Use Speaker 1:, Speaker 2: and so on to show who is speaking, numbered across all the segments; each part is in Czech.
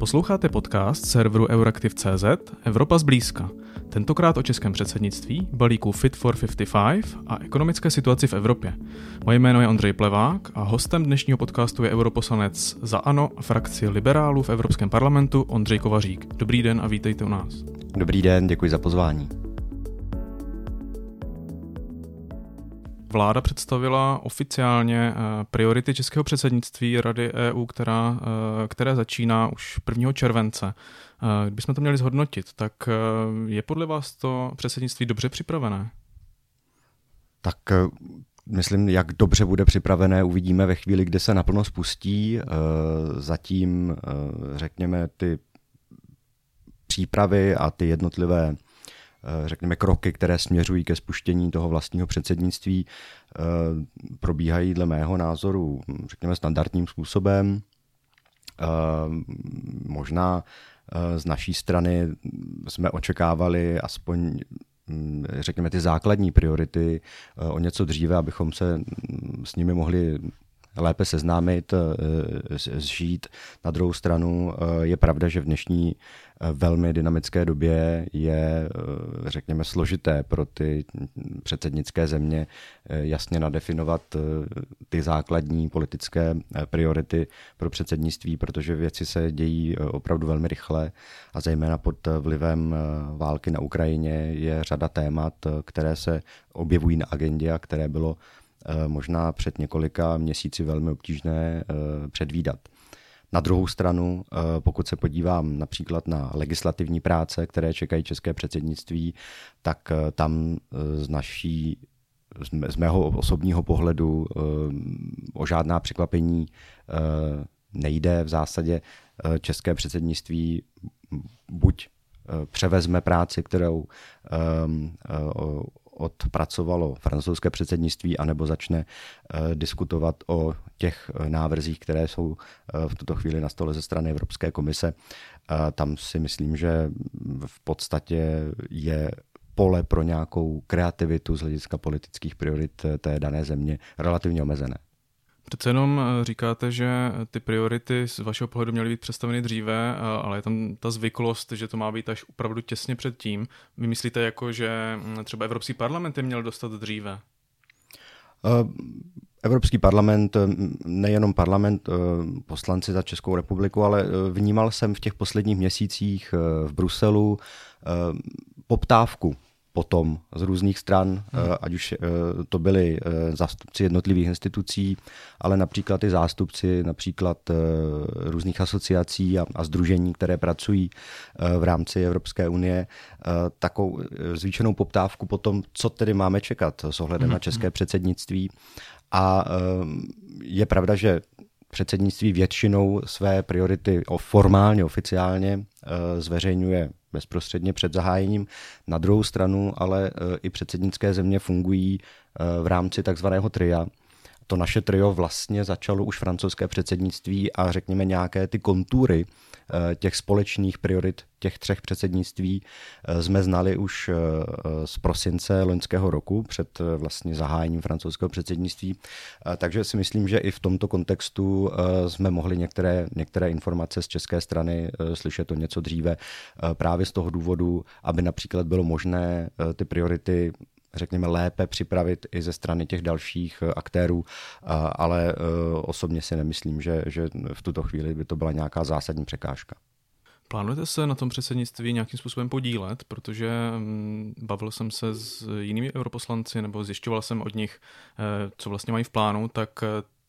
Speaker 1: Posloucháte podcast serveru Euraktiv.cz Evropa zblízka. Tentokrát o českém předsednictví, balíku Fit for 55 a ekonomické situaci v Evropě. Moje jméno je Ondřej Plevák a hostem dnešního podcastu je europoslanec za ANO a frakci liberálů v Evropském parlamentu Ondřej Kovařík. Dobrý den a vítejte u nás.
Speaker 2: Dobrý den, děkuji za pozvání.
Speaker 1: Vláda představila oficiálně eh, priority českého předsednictví Rady EU, která, eh, které začíná už 1. července. Eh, kdybychom to měli zhodnotit, tak je podle vás to předsednictví dobře připravené?
Speaker 2: Tak myslím, jak dobře bude připravené, uvidíme ve chvíli, kdy se naplno spustí. Zatím, řekněme, ty přípravy a ty jednotlivé řekněme, kroky, které směřují ke spuštění toho vlastního předsednictví, eh, probíhají dle mého názoru, řekněme, standardním způsobem. Eh, možná z naší strany jsme očekávali aspoň hm, řekněme, ty základní priority o něco dříve, abychom se hm, s nimi mohli lépe seznámit, zžít. Na druhou stranu je pravda, že v dnešní velmi dynamické době je, eh, řekněme, složité pro ty předsednické země eh, jasně nadefinovat eh, ty základní politické priority pro předsednictví, protože věci se dějí opravdu velmi rychle a zejména pod vlivem války na Ukrajině je řada témat, které se objevují na agendě a které bylo možná před několika měsíci velmi obtížné předvídat. Na druhou stranu, eh, pokud se podívám například na legislativní práce, které čekají české předsednictví, tak eh, tam eh, z naší z mého osobního pohledu o žádná překvapení nejde. V zásadě české předsednictví buď převezme práci, kterou odpracovalo francouzské předsednictví, anebo začne eh, diskutovat o těch eh, návrzích, které jsou eh, v tuto chvíli na stole ze strany Evropské komise. Tam si myslím, že v podstatě je pole pro nějakou kreativitu z hlediska politických priorit té dané země relativně omezené.
Speaker 1: Přece jenom eh, říkáte, že ty priority z vašeho pohledu měly být představeny dříve, eh, ale je tam ta zvyklost, že to má být až opravdu těsně před tím. Vy myslíte jako, že hm, třeba Evropský parlament je měl dostat dříve?
Speaker 2: Eh, Evropský parlament, nejenom parlament, poslanci za Českou republiku, ale vnímal jsem v těch posledních měsících v Bruselu poptávku potom z různých stran, hmm. ať už eh, to byli eh, zástupci jednotlivých institucí, ale například i zástupci například různých asociací a, a združení, které pracují v rámci Evropské unie, takovou zvýšenou poptávku potom, co tedy máme čekat s ohledem hmm. na české předsednictví. A je pravda, že předsednictví většinou své priority formálně, oficiálně zveřejňuje bezprostředně před zahájením. Na druhou stranu ale e, i předsednické země fungují e, v rámci takzvaného tria, to naše trio vlastně začalo už francouzské předsednictví a řekněme nějaké ty kontury eh, těch společných priorit těch třech předsednictví eh, jsme znali už eh, z prosince loňského roku před vlastně zahájením francouzského předsednictví. Takže si myslím, že i v tomto kontextu jsme mohli některé, některé informace z české strany slyšet o něco dříve právě z toho důvodu, aby například bylo možné ty priority řekněme, lépe připravit i ze strany těch dalších eh, aktérů, ale eh, osobně si nemyslím, že, že v tuto chvíli by to byla nějaká zásadní překážka.
Speaker 1: Plánujete se na tom předsednictví nějakým způsobem podílet, protože mm, bavil jsem se s jinými europoslanci nebo zjišťoval jsem od nich, eh, co vlastně mají v plánu, tak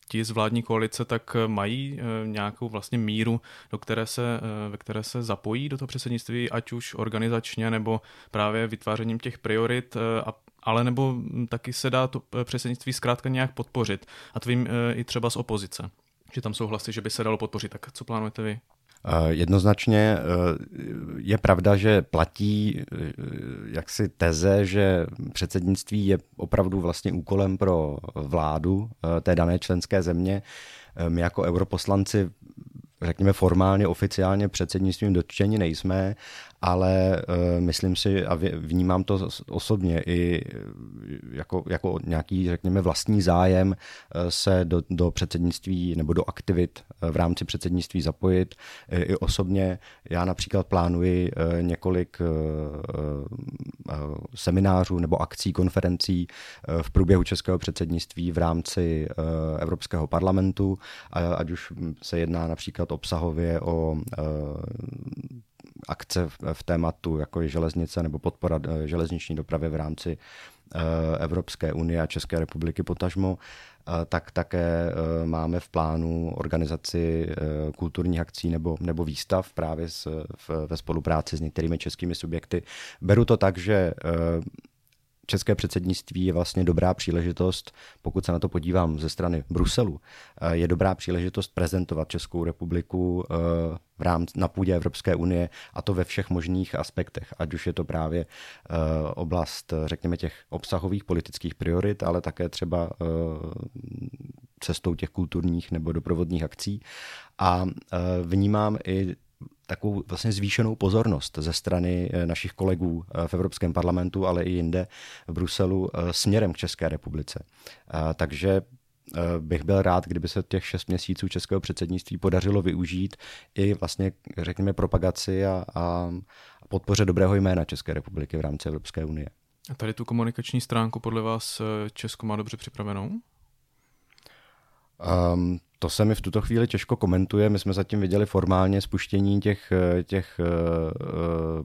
Speaker 1: ti z vládní koalice tak mají nějakou vlastně míru, do které se, ve které se zapojí do toho předsednictví, ať už organizačně nebo právě vytvářením těch priorit a ale nebo taky se dá to eh, předsednictví zkrátka nějak podpořit. A to vím eh, i třeba z opozice, že tam jsou hlasy, že by se dalo podpořit. Tak co plánujete vy?
Speaker 2: Eh, jednoznačně je pravda, že platí jaksi teze, že předsednictví je opravdu vlastně úkolem pro vládu té dané členské země. My jako europoslanci řekněme formálně, oficiálně předsednictvím dotčeni nejsme, ale uh, myslím si a vnímám to osobně i jako, jako nějaký, řekněme, vlastní zájem uh, se do, do předsednictví nebo do aktivit v rámci předsednictví zapojit. I, osobně já například plánuji několik seminářů nebo akcí, konferencí v průběhu českého předsednictví v rámci Evropského parlamentu, ať už se jedná například obsahově o akce v tématu, jako je železnice nebo podpora eh, železniční dopravy v rámci eh, Evropské unie a České republiky potažmo, eh, tak také máme v plánu organizaci kulturních akcí nebo, nebo výstav právě s, v, ve spolupráci s některými českými subjekty. Beru to tak, že české předsednictví je vlastně dobrá příležitost, pokud se na to podívám ze strany Bruselu, eh, je dobrá příležitost prezentovat Českou republiku eh, v rámci, na půdě Evropské unie a to ve všech možných aspektech, ať už je to právě eh, oblast, řekněme, těch obsahových politických priorit, ale také třeba cestou těch kulturních nebo doprovodných akcí. A vnímám i takovou vlastně zvýšenou pozornost ze strany eh, našich kolegů eh, v Evropském parlamentu, ale i jinde v Bruselu eh, směrem k České republice. Takže bych byl rád, kdyby se těch šest měsíců českého předsednictví podařilo využít i vlastně, řekněme, propagaci a, a podpoře dobrého jména České republiky v rámci Evropské unie.
Speaker 1: A tady tu komunikační stránku podle vás Česko má dobře připravenou?
Speaker 2: Um, to se mi v tuto chvíli těžko komentuje. My jsme zatím viděli formálně spuštění těch, těch uh,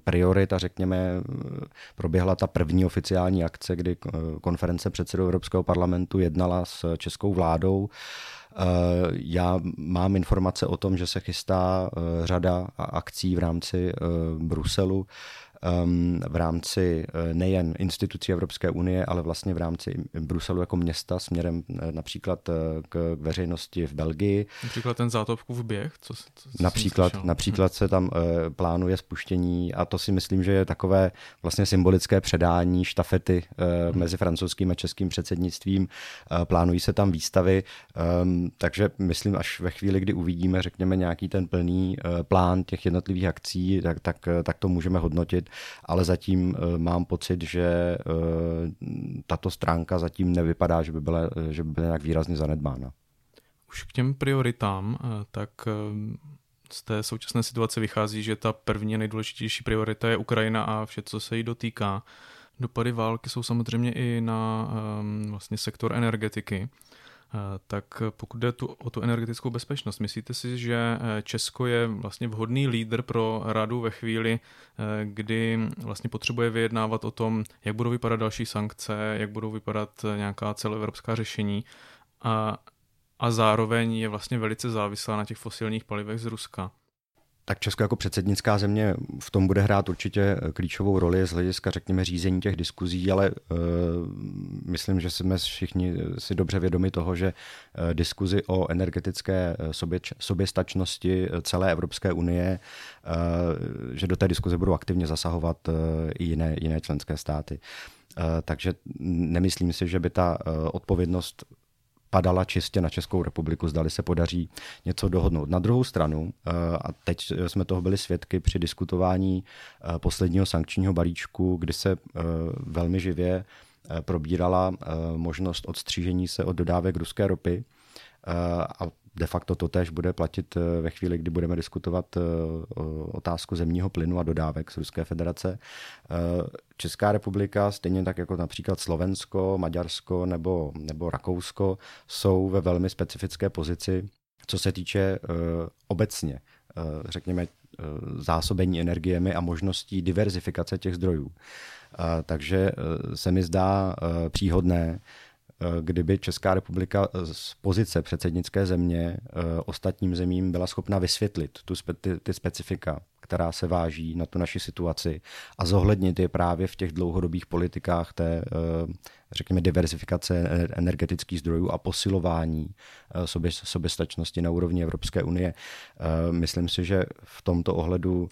Speaker 2: priorit a řekněme, proběhla ta první oficiální akce, kdy konference předsedů Evropského parlamentu jednala s českou vládou. Já mám informace o tom, že se chystá řada akcí v rámci Bruselu v rámci uh, nejen institucí Evropské unie, ale vlastně v rámci Bruselu jako města směrem uh, například uh, k, veřejnosti v Belgii.
Speaker 1: Například ten v běh? Co, co, co
Speaker 2: například, například se tam plánuje spuštění a to si myslím, že je takové vlastně symbolické předání štafety hmm. mezi francouzským a českým předsednictvím. Plánují se tam výstavy, um, takže myslím, až ve chvíli, kdy uvidíme, řekněme, nějaký ten plný plán těch jednotlivých akcí, tak, tak, tak to můžeme hodnotit ale zatím eh, mám pocit, že eh, tato stránka zatím nevypadá, že by byla, že by byla nějak výrazně zanedbána.
Speaker 1: Už k těm prioritám, eh, tak z té současné situace vychází, že ta první nejdůležitější priorita je Ukrajina a vše, co se jí dotýká. Dopady války jsou samozřejmě i na um, vlastně sektor energetiky. Eh, tak pokud jde tu, o tu energetickou bezpečnost, myslíte si, že eh, Česko je vlastně vhodný lídr pro radu ve chvíli, eh, kdy vlastně potřebuje vyjednávat o tom, jak budou vypadat další sankce, jak budou vypadat nějaká celoevropská řešení a, a zároveň je vlastně velice závislá na těch fosilních palivech z Ruska?
Speaker 2: Tak Česko jako předsednická země v tom bude hrát určitě klíčovou roli z hlediska, řekněme, řízení těch diskuzí, ale uh, myslím, že jsme všichni si dobře vědomi toho, že uh, diskuzi o energetické sobě, soběstačnosti celé Evropské unie, uh, že do té diskuze budou aktivně zasahovat uh, i jiné, jiné členské státy. Takže nemyslím si, že by ta odpovědnost padala čistě na Českou republiku, zdali se podaří něco dohodnout. Na druhou stranu, eh, a teď jsme toho byli svědky při diskutování eh, posledního sankčního balíčku, kdy se eh, velmi živě probírala možnost odstřížení se od dodávek ruské ropy a de facto to tež bude platit eh, ve chvíli, kdy budeme diskutovat eh, otázku zemního plynu a dodávek z Ruské federace. Eh, Česká republika, stejně tak jako například Slovensko, Maďarsko nebo, nebo Rakousko, jsou ve velmi specifické pozici, co se týče obecně, řekněme, zásobení energiemi a možností diverzifikace těch zdrojů. Takže se mi zdá příhodné, kdyby Česká republika z pozice předsednické země eh, ostatním zemím byla schopna vysvětlit tu ty, ty specifika, která se váží na tu naši situaci a zohlednit je právě v těch dlouhodobých politikách té, eh, řekněme, diversifikace energetických zdrojů a posilování sobě, soběstačnosti na úrovni Evropské unie. Myslím si, že v tomto ohledu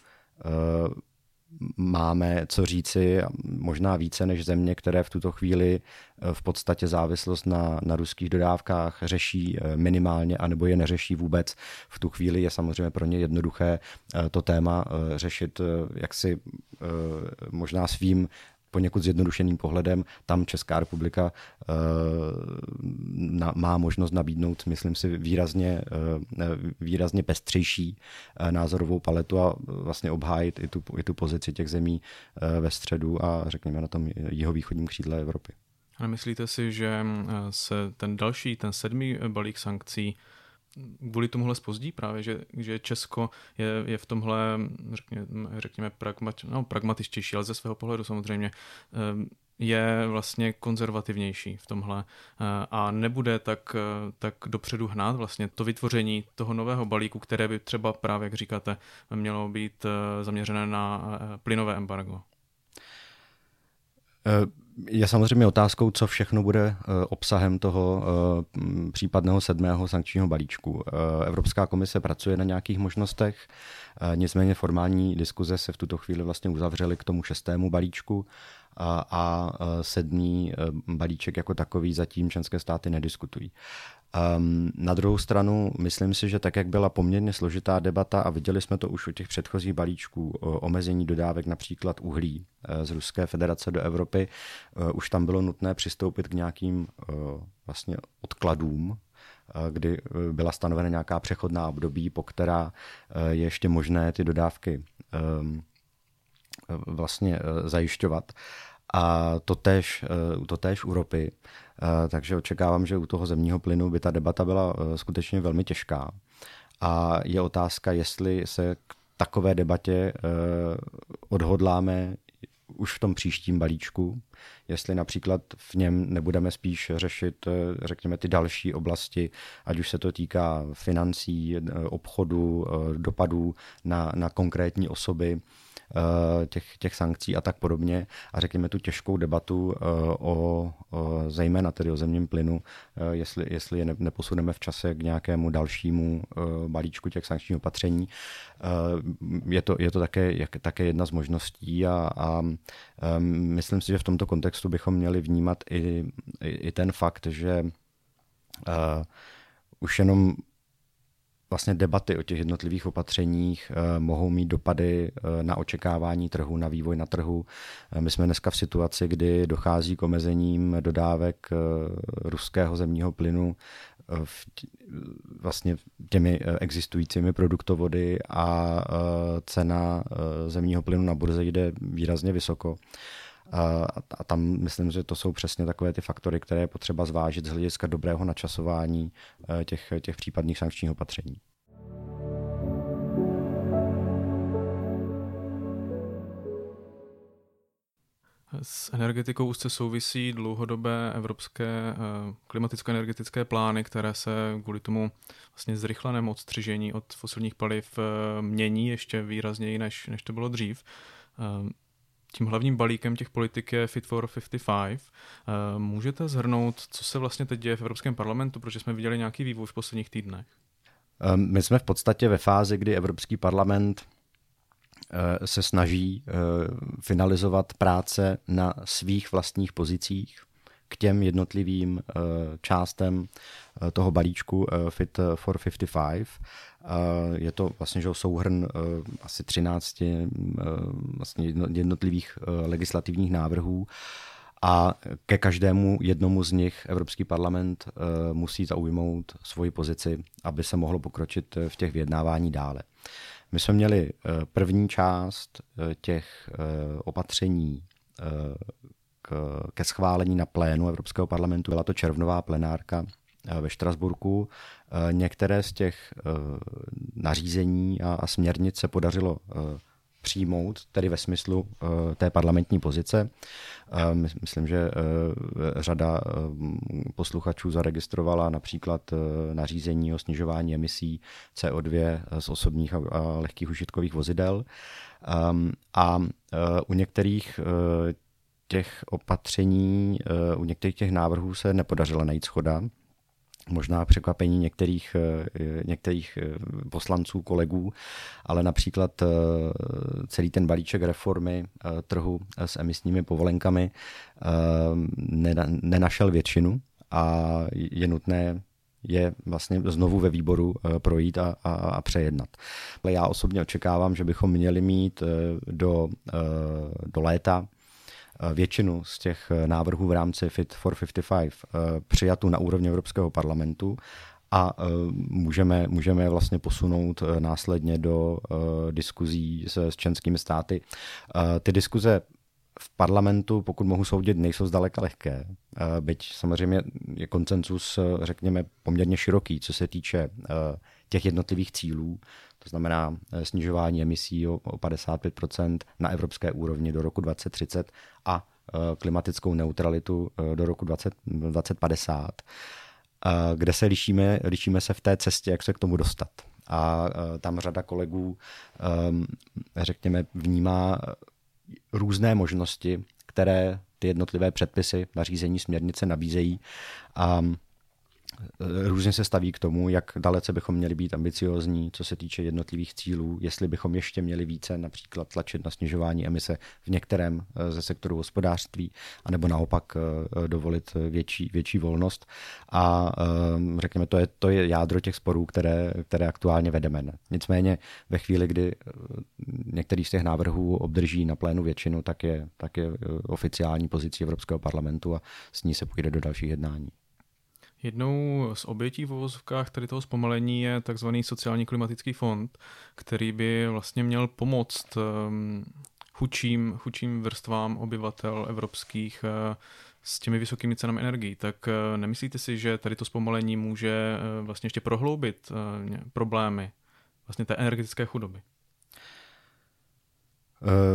Speaker 2: máme co říci, možná více než země, které v tuto chvíli eh, v podstatě závislost na, na ruských dodávkách řeší eh, minimálně, anebo je neřeší vůbec. V tu chvíli je samozřejmě pro ně jednoduché to téma řešit jaksi možná svým poněkud zjednodušeným pohledem, tam Česká republika uh, na, má možnost nabídnout, myslím si, výrazně, uh, výrazně pestřejší uh, názorovou paletu a vlastně obhájit i tu, i tu pozici těch zemí ve středu a řekněme na tom jihovýchodním křídle Evropy.
Speaker 1: A myslíte si, že se ten další, ten sedmý balík sankcí kvůli tomuhle spozdí právě, že, že Česko je, je v tomhle, řekněme, řekněme pragmat, no, pragmatičtější, ale ze svého pohledu samozřejmě ehm, je vlastně konzervativnější v tomhle eh, a nebude tak, eh, tak dopředu hnát vlastně to vytvoření toho nového balíku, které by třeba právě, jak říkáte, mělo být eh, zaměřené na plynové embargo.
Speaker 2: Je samozřejmě otázkou, co všechno bude eh, obsahem toho eh, případného sedmého sankčního balíčku. Eh, Evropská komise pracuje na nějakých možnostech, nicméně formální diskuze se v tuto chvíli vlastně uzavřely k tomu šestému balíčku a, a sedmý balíček jako takový zatím členské státy nediskutují. Um, na druhou stranu, myslím si, že tak, jak byla poměrně složitá debata a viděli jsme to už u těch předchozích balíčků o omezení dodávek například uhlí eh, z Ruské federace do Evropy, uh, už tam bylo nutné přistoupit k nějakým uh, vlastně odkladům, kdy byla stanovena nějaká přechodná období, po která je ještě možné ty dodávky um, vlastně zajišťovat. A to tež, to tež u ropy. Eh, takže očekávám, že u toho zemního plynu by ta debata byla eh, skutečně velmi těžká. A je otázka, jestli se k takové debatě eh, odhodláme už v tom příštím balíčku, jestli například v něm nebudeme spíš řešit, řekněme, ty další oblasti, ať už se to týká financí, obchodu, dopadů na, na konkrétní osoby, Eh, těch, těch sankcí a tak podobně a řekněme tu těžkou debatu eh, o, o zejména tedy o zemním plynu, eh, jestli, jestli je neposuneme v čase k nějakému dalšímu balíčku těch sankčních opatření. Je to, je to také, jak, také jedna z možností a, a myslím si, že v tomto kontextu bychom měli vnímat i, i, i ten fakt, že uh, už jenom vlastně debaty o těch jednotlivých opatřeních eh, mohou mít dopady eh, na očekávání trhu, na vývoj na trhu. Eh, my jsme dneska v situaci, kdy dochází k omezením dodávek ruského zemního plynu v vlastně těmi existujícími produktovody a cena zemního plynu na burze jde výrazně vysoko. A tam myslím, že to jsou přesně takové ty faktory, které je potřeba zvážit z hlediska dobrého načasování eh, těch, těch případných sankčních opatření.
Speaker 1: S energetikou úzce souvisí dlouhodobé evropské eh, klimaticko-energetické plány, které se kvůli tomu vlastně zrychlenému odstřižení od fosilních paliv eh, mění ještě výrazněji, než, než to bylo dřív tím hlavním balíkem těch politik je Fit for 55. Eh, můžete zhrnout, co se vlastně teď děje v Evropském parlamentu, protože jsme viděli nějaký vývoj v posledních týdnech?
Speaker 2: Ehm, my jsme v podstatě ve fázi, kdy Evropský parlament eh, se snaží eh, finalizovat práce na svých vlastních pozicích k těm jednotlivým částem toho balíčku Fit for 55. Je to vlastně že souhrn eh, asi 13 eh, vlastně jednotlivých eh, legislativních návrhů a ke každému jednomu z nich Evropský parlament musí zaujmout svoji pozici, aby se mohlo pokročit v těch vyjednávání dále. My jsme měli první část těch opatření ke schválení na plénu Evropského parlamentu. Byla to červnová plenárka ve Štrasburku. Eh, některé z těch eh, nařízení a směrnic se podařilo eh, přijmout, tedy ve smyslu té parlamentní pozice. Myslím, že řada posluchačů zaregistrovala například nařízení o snižování emisí CO2 z osobních a lehkých užitkových vozidel. Ehm, a u některých těch opatření, u některých těch návrhů se nepodařila najít schoda možná překvapení některých, některých poslanců, kolegů, ale například celý ten balíček reformy trhu s emisními povolenkami nenašel většinu a je nutné je vlastně znovu ve výboru eh, projít a, a, a přejednat. Ale já osobně očekávám, že bychom měli mít eh, do, eh, do léta většinu z těch návrhů v rámci Fit for 55 přijatu na úrovni Evropského parlamentu a můžeme, můžeme vlastně posunout následně do diskuzí s, s členskými státy. Ty diskuze v parlamentu, pokud mohu soudit, nejsou zdaleka lehké. Eh, byť samozřejmě je koncensus, eh, řekněme, poměrně široký, co se týče eh, těch jednotlivých cílů, to znamená snižování emisí o 55% na evropské úrovni do roku 2030 a klimatickou neutralitu do roku 20, 2050, kde se lišíme, lišíme se v té cestě, jak se k tomu dostat. A tam řada kolegů, řekněme, vnímá různé možnosti, které ty jednotlivé předpisy, nařízení, směrnice nabízejí. A Eh, různě se staví k tomu, jak dalece bychom měli být ambiciozní, co se týče jednotlivých cílů, jestli bychom ještě měli více například tlačit na snižování emise v některém eh, ze sektoru hospodářství, anebo naopak eh, dovolit větší, větší volnost. A řekněme, to je, to je jádro těch sporů, které, které aktuálně vedeme. Nicméně ve chvíli, kdy některý z těch návrhů obdrží na plénu většinu, tak je, tak je oficiální pozicí Evropského parlamentu a s ní se půjde do dalších jednání.
Speaker 1: Jednou z obětí v uvozovkách tady toho zpomalení je takzvaný sociální klimatický fond, který by vlastně měl pomoct um, chudším, chudším vrstvám obyvatel evropských uh, s těmi vysokými cenami energií. Tak uh, nemyslíte si, že tady to zpomalení může uh, vlastně ještě prohloubit problémy vlastně té energetické chudoby?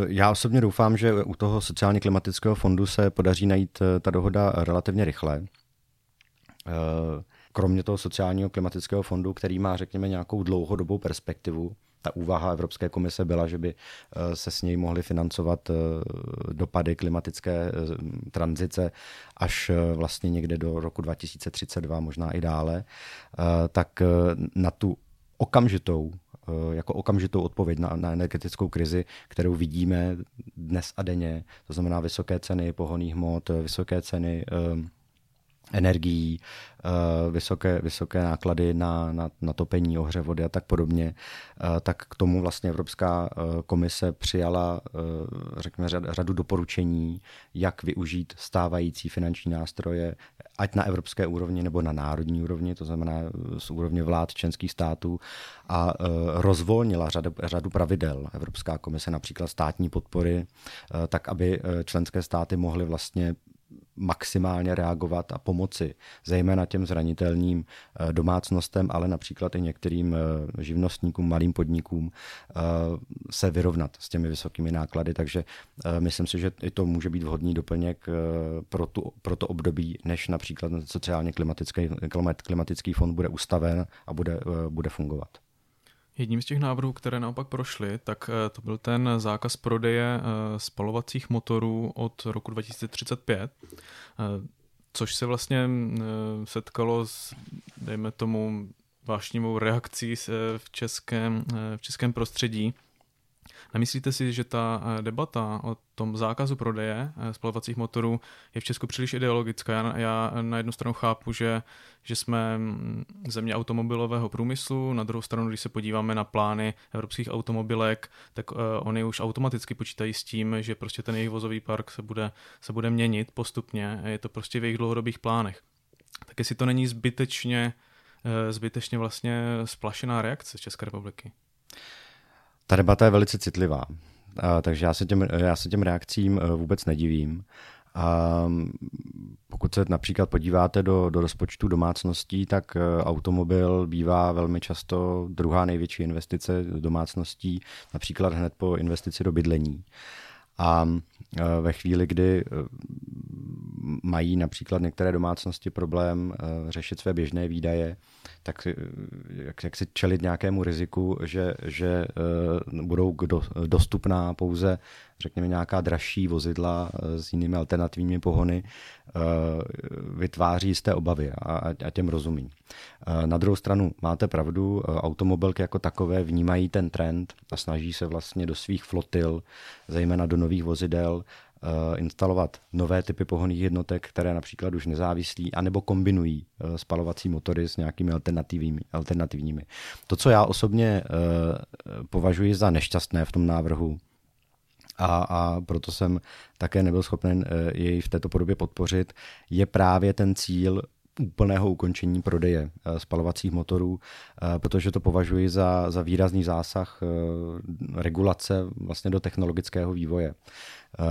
Speaker 2: Já osobně doufám, že u toho sociálně klimatického fondu se podaří najít ta dohoda relativně rychle. Eh, kromě toho sociálního klimatického fondu, který má, řekněme, nějakou dlouhodobou perspektivu, ta úvaha Evropské komise byla, že by eh, se s něj mohly financovat eh, dopady klimatické tranzice až vlastně někde do roku 2032, možná i dále, tak na tu okamžitou jako okamžitou odpověď na, na energetickou krizi, kterou vidíme dnes a denně, to znamená vysoké ceny pohoných hmot, vysoké ceny energií, eh, vysoké, vysoké náklady na, na, na topení, ohře vody a tak podobně, eh, tak k tomu vlastně Evropská eh, komise přijala, řekněme, řadu doporučení, jak využít stávající finanční nástroje, ať na evropské úrovni nebo na národní úrovni, to znamená z úrovně vlád členských států, a rozvolnila řadu, řadu pravidel. Evropská komise například státní podpory, tak aby členské státy mohly vlastně maximálně reagovat a pomoci, zejména těm zranitelným eh, domácnostem, ale například i některým eh, živnostníkům, malým podnikům eh, se vyrovnat s těmi vysokými náklady. Takže myslím si, že i to může být vhodný doplněk pro, tu, pro to období, než například sociálně klimatický, klimatický fond bude ustaven a bude, bude fungovat.
Speaker 1: Jedním z těch návrhů, které naopak prošly, tak eh, to byl ten zákaz prodeje eh, spalovacích motorů od roku 2035, eh, což se vlastně setkalo s, dejme tomu, vášnivou reakcí v českém, v českém prostředí. Nemyslíte si, že ta eh, debata o tom zákazu prodeje eh, spalovacích motorů je v Česku příliš ideologická? Já, já na jednu stranu chápu, že, že jsme mm, země automobilového průmyslu, na druhou stranu, když se podíváme na plány evropských automobilek, tak uh, oni už automaticky počítají s tím, že prostě ten jejich vozový park se bude, se bude měnit postupně. Je to prostě v jejich dlouhodobých plánech. Tak jestli to není zbytečně, zbytečně vlastně splašená reakce z České republiky?
Speaker 2: Ta debata je velice citlivá, takže já se, těm, já se těm reakcím e, vůbec nedivím. A pokud se například podíváte do, do rozpočtu domácností, tak e, automobil bývá velmi často druhá největší investice domácností, například hned po investici do bydlení. A e, ve chvíli, kdy mají například některé domácnosti problém řešit své běžné výdaje, tak jak, jak si čelit nějakému riziku, že, že budou dostupná pouze řekněme nějaká dražší vozidla s jinými alternativními pohony, vytváří jisté obavy a, a těm rozumím. Na druhou stranu máte pravdu, automobilky jako takové vnímají ten trend a snaží se vlastně do svých flotil, zejména do nových vozidel, Eh, instalovat nové typy pohonných jednotek, které například už nezávislí, anebo kombinují eh, spalovací motory s nějakými alternativními. alternativními. To, co já osobně eh, považuji za nešťastné v tom návrhu, a, a proto jsem také nebyl schopen jej v této podobě podpořit, je právě ten cíl úplného ukončení prodeje spalovacích motorů, protože to považuji za, za výrazný zásah regulace vlastně do technologického vývoje. Eh,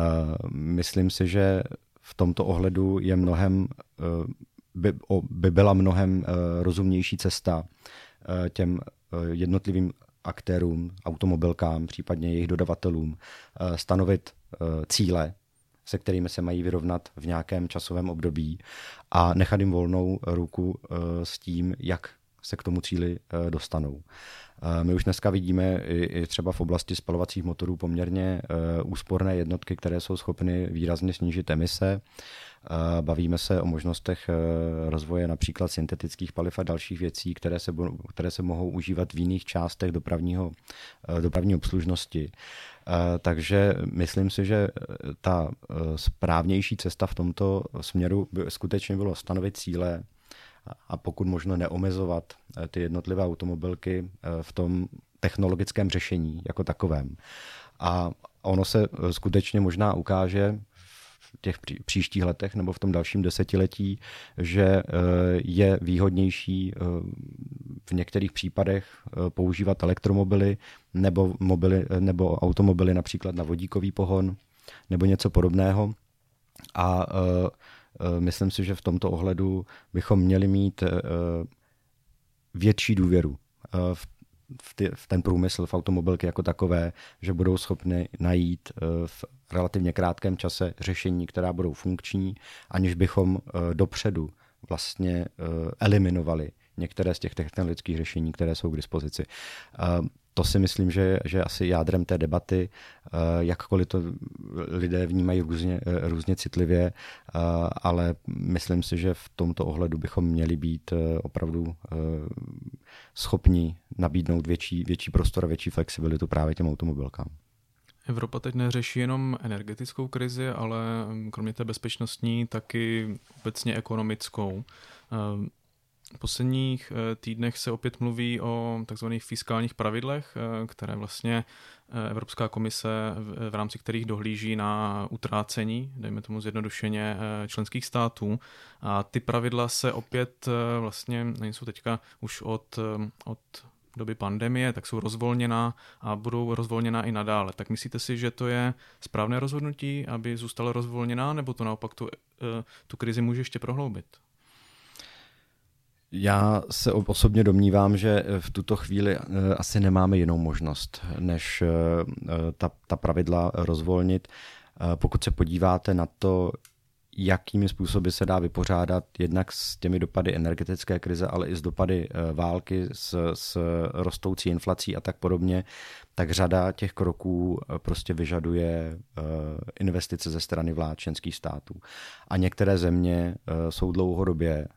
Speaker 2: myslím si, že v tomto ohledu je mnohem, eh, by, by byla mnohem eh, rozumnější cesta těm jednotlivým aktérům, automobilkám, případně jejich dodavatelům, stanovit cíle, se kterými se mají vyrovnat v nějakém časovém období a nechat jim volnou ruku s tím, jak se k tomu cíli dostanou. My už dneska vidíme i třeba v oblasti spalovacích motorů poměrně eh, úsporné jednotky, které jsou schopny výrazně snížit emise. Bavíme se o možnostech eh, rozvoje například syntetických paliv a dalších věcí, které se, které se mohou užívat v jiných částech dopravního, eh, dopravní obslužnosti. Takže myslím si, že ta správnější cesta v tomto směru by skutečně bylo stanovit cíle, a pokud možno neomezovat eh, ty jednotlivé automobilky eh, v tom technologickém řešení jako takovém. A ono se eh, skutečně možná ukáže v těch příštích letech nebo v tom dalším desetiletí, že je výhodnější v některých případech používat elektromobily nebo, mobily, nebo automobily například na vodíkový pohon nebo něco podobného. A myslím si, že v tomto ohledu bychom měli mít eh, větší důvěru eh, v v, ty, v ten průmysl, v automobilky jako takové, že budou schopni najít v relativně krátkém čase řešení, která budou funkční, aniž bychom dopředu vlastně eliminovali některé z těch technologických řešení, které jsou k dispozici to si myslím, že, že asi jádrem té debaty, eh, jakkoliv to lidé vnímají různě, eh, různě citlivě, eh, ale myslím si, že v tomto ohledu bychom měli být opravdu schopni nabídnout větší, větší prostor a větší flexibilitu právě těm automobilkám.
Speaker 1: Evropa teď neřeší jenom energetickou krizi, ale kromě té bezpečnostní taky obecně ekonomickou. V posledních eh, týdnech se opět mluví o takzvaných fiskálních pravidlech, eh, které vlastně eh, Evropská komise v rámci kterých dohlíží na utrácení, dejme tomu zjednodušeně, členských států. A ty pravidla se opět vlastně nejsou teďka už od, od doby pandemie, tak jsou rozvolněná a budou rozvolněná i nadále. Tak myslíte si, že to je správné rozhodnutí, aby zůstala rozvolněná, nebo to naopak tu, tu krizi může ještě prohloubit?
Speaker 2: Já se osobně domnívám, že v tuto chvíli eh, asi nemáme jinou možnost, než eh, ta, ta pravidla rozvolnit. Eh, pokud se podíváte na to, jakými způsoby se dá vypořádat jednak s těmi dopady energetické krize, ale i s dopady války, s, s rostoucí inflací a tak podobně, tak řada těch kroků prostě vyžaduje investice ze strany vlád členských států. A některé země jsou dlouhodobě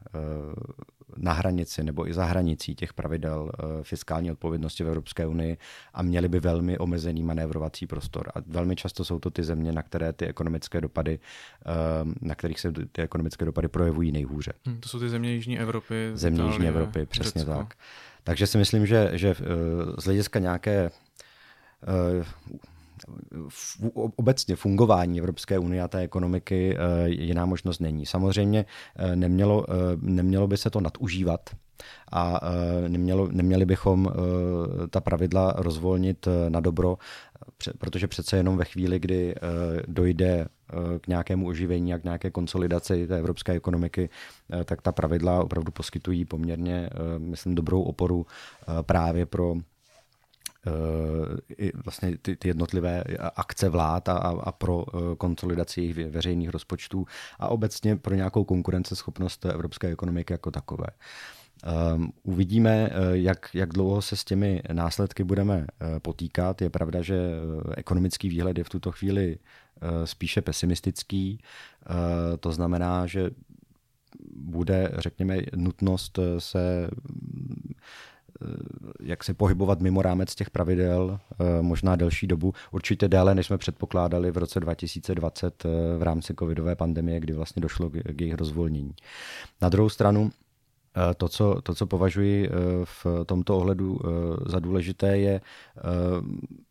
Speaker 2: na hranici nebo i za hranicí těch pravidel eh, fiskální odpovědnosti v Evropské unii a měli by velmi omezený manévrovací prostor. A velmi často jsou to ty země, na které ty ekonomické dopady, eh, na kterých se ty ekonomické dopady projevují nejhůře.
Speaker 1: Hmm, to jsou ty země Jižní Evropy.
Speaker 2: Země Itálie, Jižní Evropy, přesně Řecko. tak. Takže si myslím, že, že eh, z hlediska nějaké obecně fungování Evropské unie a té ekonomiky eh, jiná možnost není. Samozřejmě eh, nemělo, eh, nemělo by se to nadužívat a nemělo, neměli bychom ta pravidla rozvolnit na dobro, protože přece jenom ve chvíli, kdy dojde k nějakému oživení a k nějaké konsolidaci té evropské ekonomiky, tak ta pravidla opravdu poskytují poměrně, myslím, dobrou oporu právě pro i vlastně ty, ty jednotlivé akce vlád a, a pro konsolidaci jejich veřejných rozpočtů a obecně pro nějakou konkurenceschopnost evropské ekonomiky jako takové. Um, uvidíme, jak, jak dlouho se s těmi následky budeme potýkat. Je pravda, že ekonomický výhled je v tuto chvíli spíše pesimistický. To znamená, že bude, řekněme, nutnost se jak se pohybovat mimo rámec těch pravidel, možná delší dobu, určitě déle, než jsme předpokládali v roce 2020 v rámci covidové pandemie, kdy vlastně došlo k jejich rozvolnění. Na druhou stranu, to co, to, co považuji v tomto ohledu za důležité, je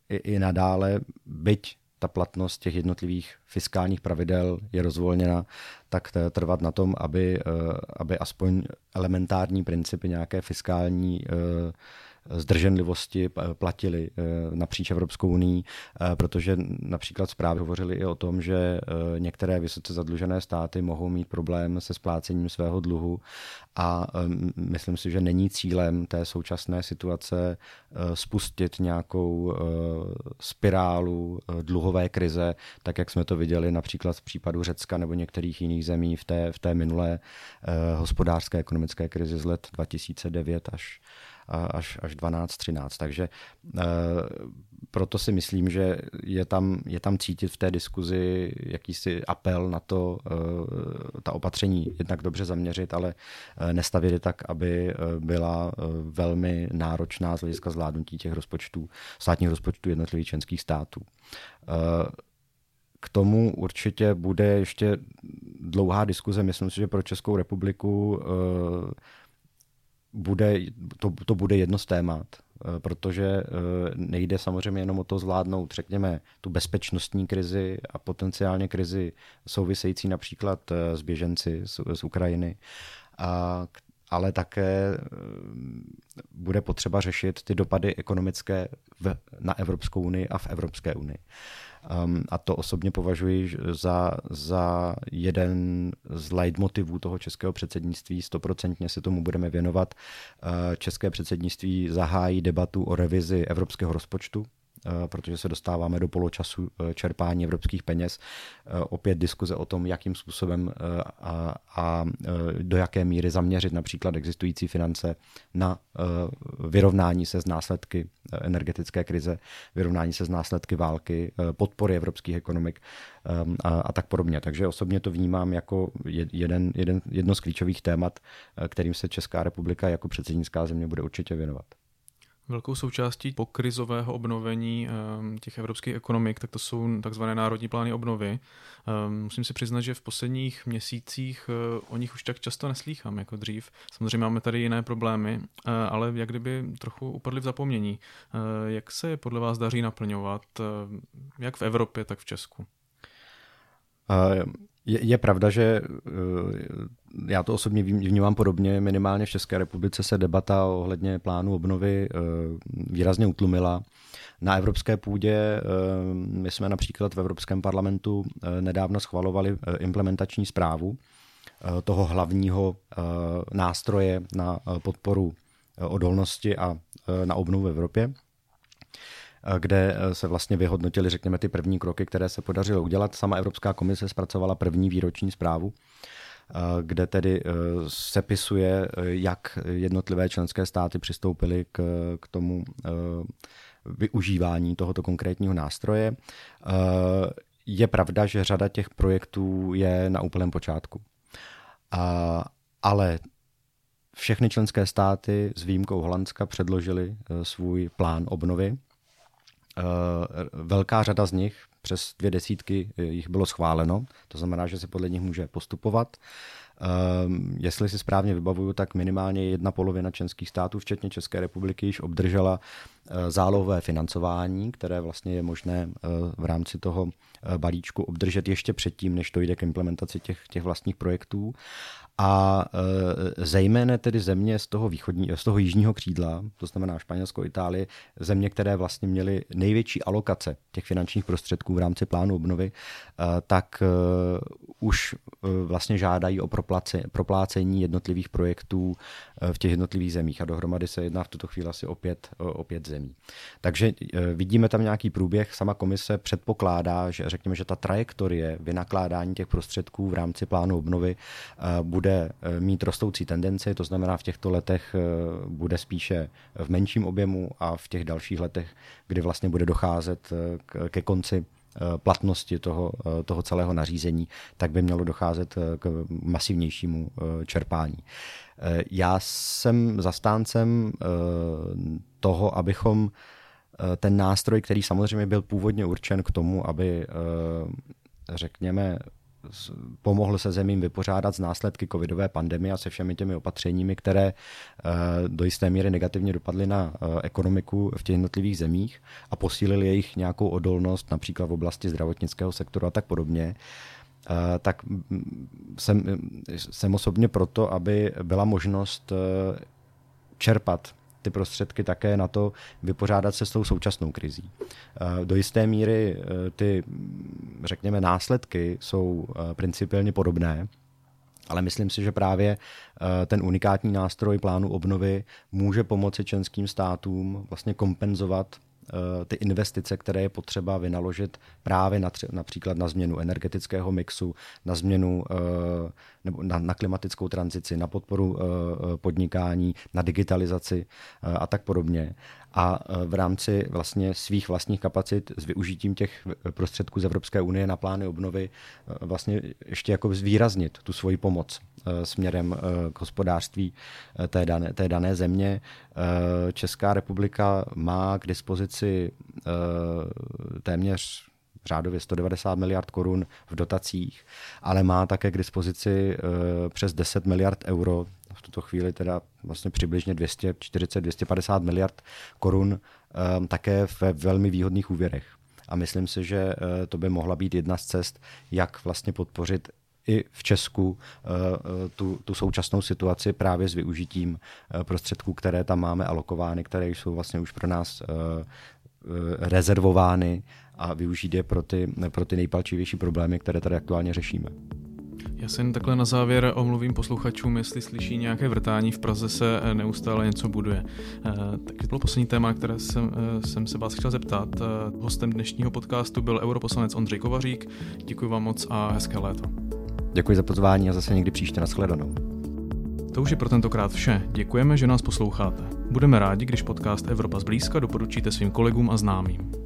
Speaker 2: i, i nadále, byť ta platnost těch jednotlivých fiskálních pravidel je rozvolněna, tak trvat na tom, aby, eh, aby aspoň elementární principy nějaké fiskální eh, zdrženlivosti platili eh, napříč Evropskou unii, eh, protože například zprávy hovořily i o tom, že eh, některé vysoce zadlužené státy mohou mít problém se splácením svého dluhu a myslím si, že není cílem té současné situace spustit nějakou spirálu dluhové krize, tak jak jsme to viděli například v případu Řecka nebo některých jiných zemí v té, v té minulé hospodářské ekonomické krizi z let 2009 až až, až 12-13. Takže e, proto si myslím, že je tam, je tam cítit v té diskuzi jakýsi apel na to, e, ta opatření jednak dobře zaměřit, ale e, nestavět je tak, aby byla velmi náročná z hlediska zvládnutí těch rozpočtů, státních rozpočtů jednotlivých členských států. K tomu určitě bude ještě dlouhá diskuze. Myslím si, že pro Českou republiku bude, to, to bude jedno z témat, eh, protože eh, nejde samozřejmě jenom o to zvládnout, řekněme, tu bezpečnostní krizi a potenciálně krizi související například eh, s běženci z, z Ukrajiny, a, ale také bude potřeba řešit ty dopady ekonomické v, na Evropskou unii a v Evropské unii. Um, a to osobně považuji za, za jeden z leitmotivů toho českého předsednictví. Stoprocentně se tomu budeme věnovat. Uh, české předsednictví zahájí debatu o revizi evropského rozpočtu protože se dostáváme do poločasu eh, čerpání evropských peněz. Eh, opět diskuze o tom, jakým způsobem a, a do jaké míry zaměřit například existující finance na vyrovnání se z následky energetické krize, vyrovnání se z následky války, podpory evropských ekonomik a, a tak podobně. Takže osobně to vnímám jako jeden, jeden, jedno z klíčových témat, kterým se Česká republika jako předsednická země bude určitě věnovat.
Speaker 1: Velkou součástí pokrizového obnovení ehm, těch evropských ekonomik, tak to jsou takzvané národní plány obnovy. Ehm, musím si přiznat, že v posledních měsících eh, o nich už tak často neslýchám jako dřív. Samozřejmě máme tady jiné problémy, eh, ale jak kdyby trochu upadly v zapomnění. Eh, jak se je podle vás daří naplňovat, jak v Evropě, tak v Česku?
Speaker 2: Je, je pravda, že já to osobně vnímám podobně. Minimálně v České republice se debata ohledně plánu obnovy eh, výrazně utlumila. Na evropské půdě eh, my jsme například v Evropském parlamentu eh, nedávno schvalovali implementační zprávu toho hlavního nástroje na podporu odolnosti a na obnovu v Evropě kde se vlastně vyhodnotili, řekněme, ty první kroky, které se podařilo udělat. Sama Evropská komise zpracovala první výroční zprávu kde tedy sepisuje, jak jednotlivé členské státy přistoupily k, k tomu využívání tohoto konkrétního nástroje. Je pravda, že řada těch projektů je na úplném počátku. Ale všechny členské státy s výjimkou Holandska předložili svůj plán obnovy. Velká řada z nich přes dvě desítky eh, jich bylo schváleno, to znamená, že se podle nich může postupovat. Um, jestli si správně vybavuju, tak minimálně jedna polovina členských států, včetně České republiky, již obdržela zálohové financování, které vlastně je možné v rámci toho balíčku obdržet ještě předtím, než to jde k implementaci těch, těch vlastních projektů a e, zejména tedy země z toho, východní, z toho jižního křídla, to znamená Španělsko, Itálie, země, které vlastně měly největší alokace těch finančních prostředků v rámci plánu obnovy, tak už vlastně žádají o proplácení jednotlivých projektů v těch jednotlivých zemích a dohromady se jedná v tuto chvíli asi o pět, o pět zemí. Takže vidíme tam nějaký průběh, sama komise předpokládá, že řekněme, že ta trajektorie vynakládání těch prostředků v rámci plánu obnovy bude mít rostoucí tendenci, to znamená v těchto letech bude spíše v menším objemu a v těch dalších letech, kdy vlastně bude docházet eh, ke konci eh, platnosti toho, eh, toho celého nařízení, tak by mělo docházet k masivnějšímu čerpání. Já jsem zastáncem toho, abychom ten nástroj, který samozřejmě byl původně určen k tomu, aby řekněme pomohl se zemím vypořádat z následky covidové pandemie a se všemi těmi opatřeními, které eh, do jisté míry negativně dopadly na eh, ekonomiku v těch jednotlivých zemích a posílili jejich nějakou odolnost, například v oblasti zdravotnického sektoru a tak podobně, eh, tak jsem, jsem osobně proto, aby byla možnost čerpat ty prostředky také na to vypořádat se s tou současnou krizí. Eh, do jisté míry eh, ty, řekněme, následky jsou eh, principiálně podobné, ale myslím si, že právě ten unikátní nástroj plánu obnovy může pomoci členským státům vlastně kompenzovat ty investice, které je potřeba vynaložit právě na tři, například na změnu energetického mixu, na změnu eh, nebo na, na klimatickou tranzici, na podporu eh, podnikání, na digitalizaci a tak podobně. A v rámci vlastně svých vlastních kapacit s využitím těch prostředků z Evropské unie na plány obnovy vlastně ještě jako zvýraznit tu svoji pomoc směrem k hospodářství té dané, té dané země. Česká republika má k dispozici téměř řádově 190 miliard korun v dotacích, ale má také k dispozici přes 10 miliard euro v tuto chvíli teda vlastně přibližně 240-250 miliard korun také ve velmi výhodných úvěrech. A myslím si, že eh, to by mohla být jedna z cest, jak vlastně podpořit i v Česku eh, eh, tu, tu současnou situaci právě s využitím prostředků, které tam máme alokovány, které jsou vlastně už pro nás rezervovány a využít je pro ty, pro ty nejpalčivější problémy, které tady aktuálně řešíme.
Speaker 1: Já se jen takhle na závěr omluvím posluchačům, jestli slyší nějaké vrtání, v Praze se eh, neustále něco buduje. Eh, tak to bylo poslední téma, které jsem, eh, jsem se vás chtěl zeptat. Hostem dnešního podcastu byl europoslanec Ondřej Kovařík. Děkuji vám moc a hezké léto.
Speaker 2: Děkuji za pozvání a zase někdy příště nashledanou.
Speaker 1: To už je pro tentokrát vše. Děkujeme, že nás posloucháte. Budeme rádi, když podcast Evropa zblízka doporučíte svým kolegům a známým.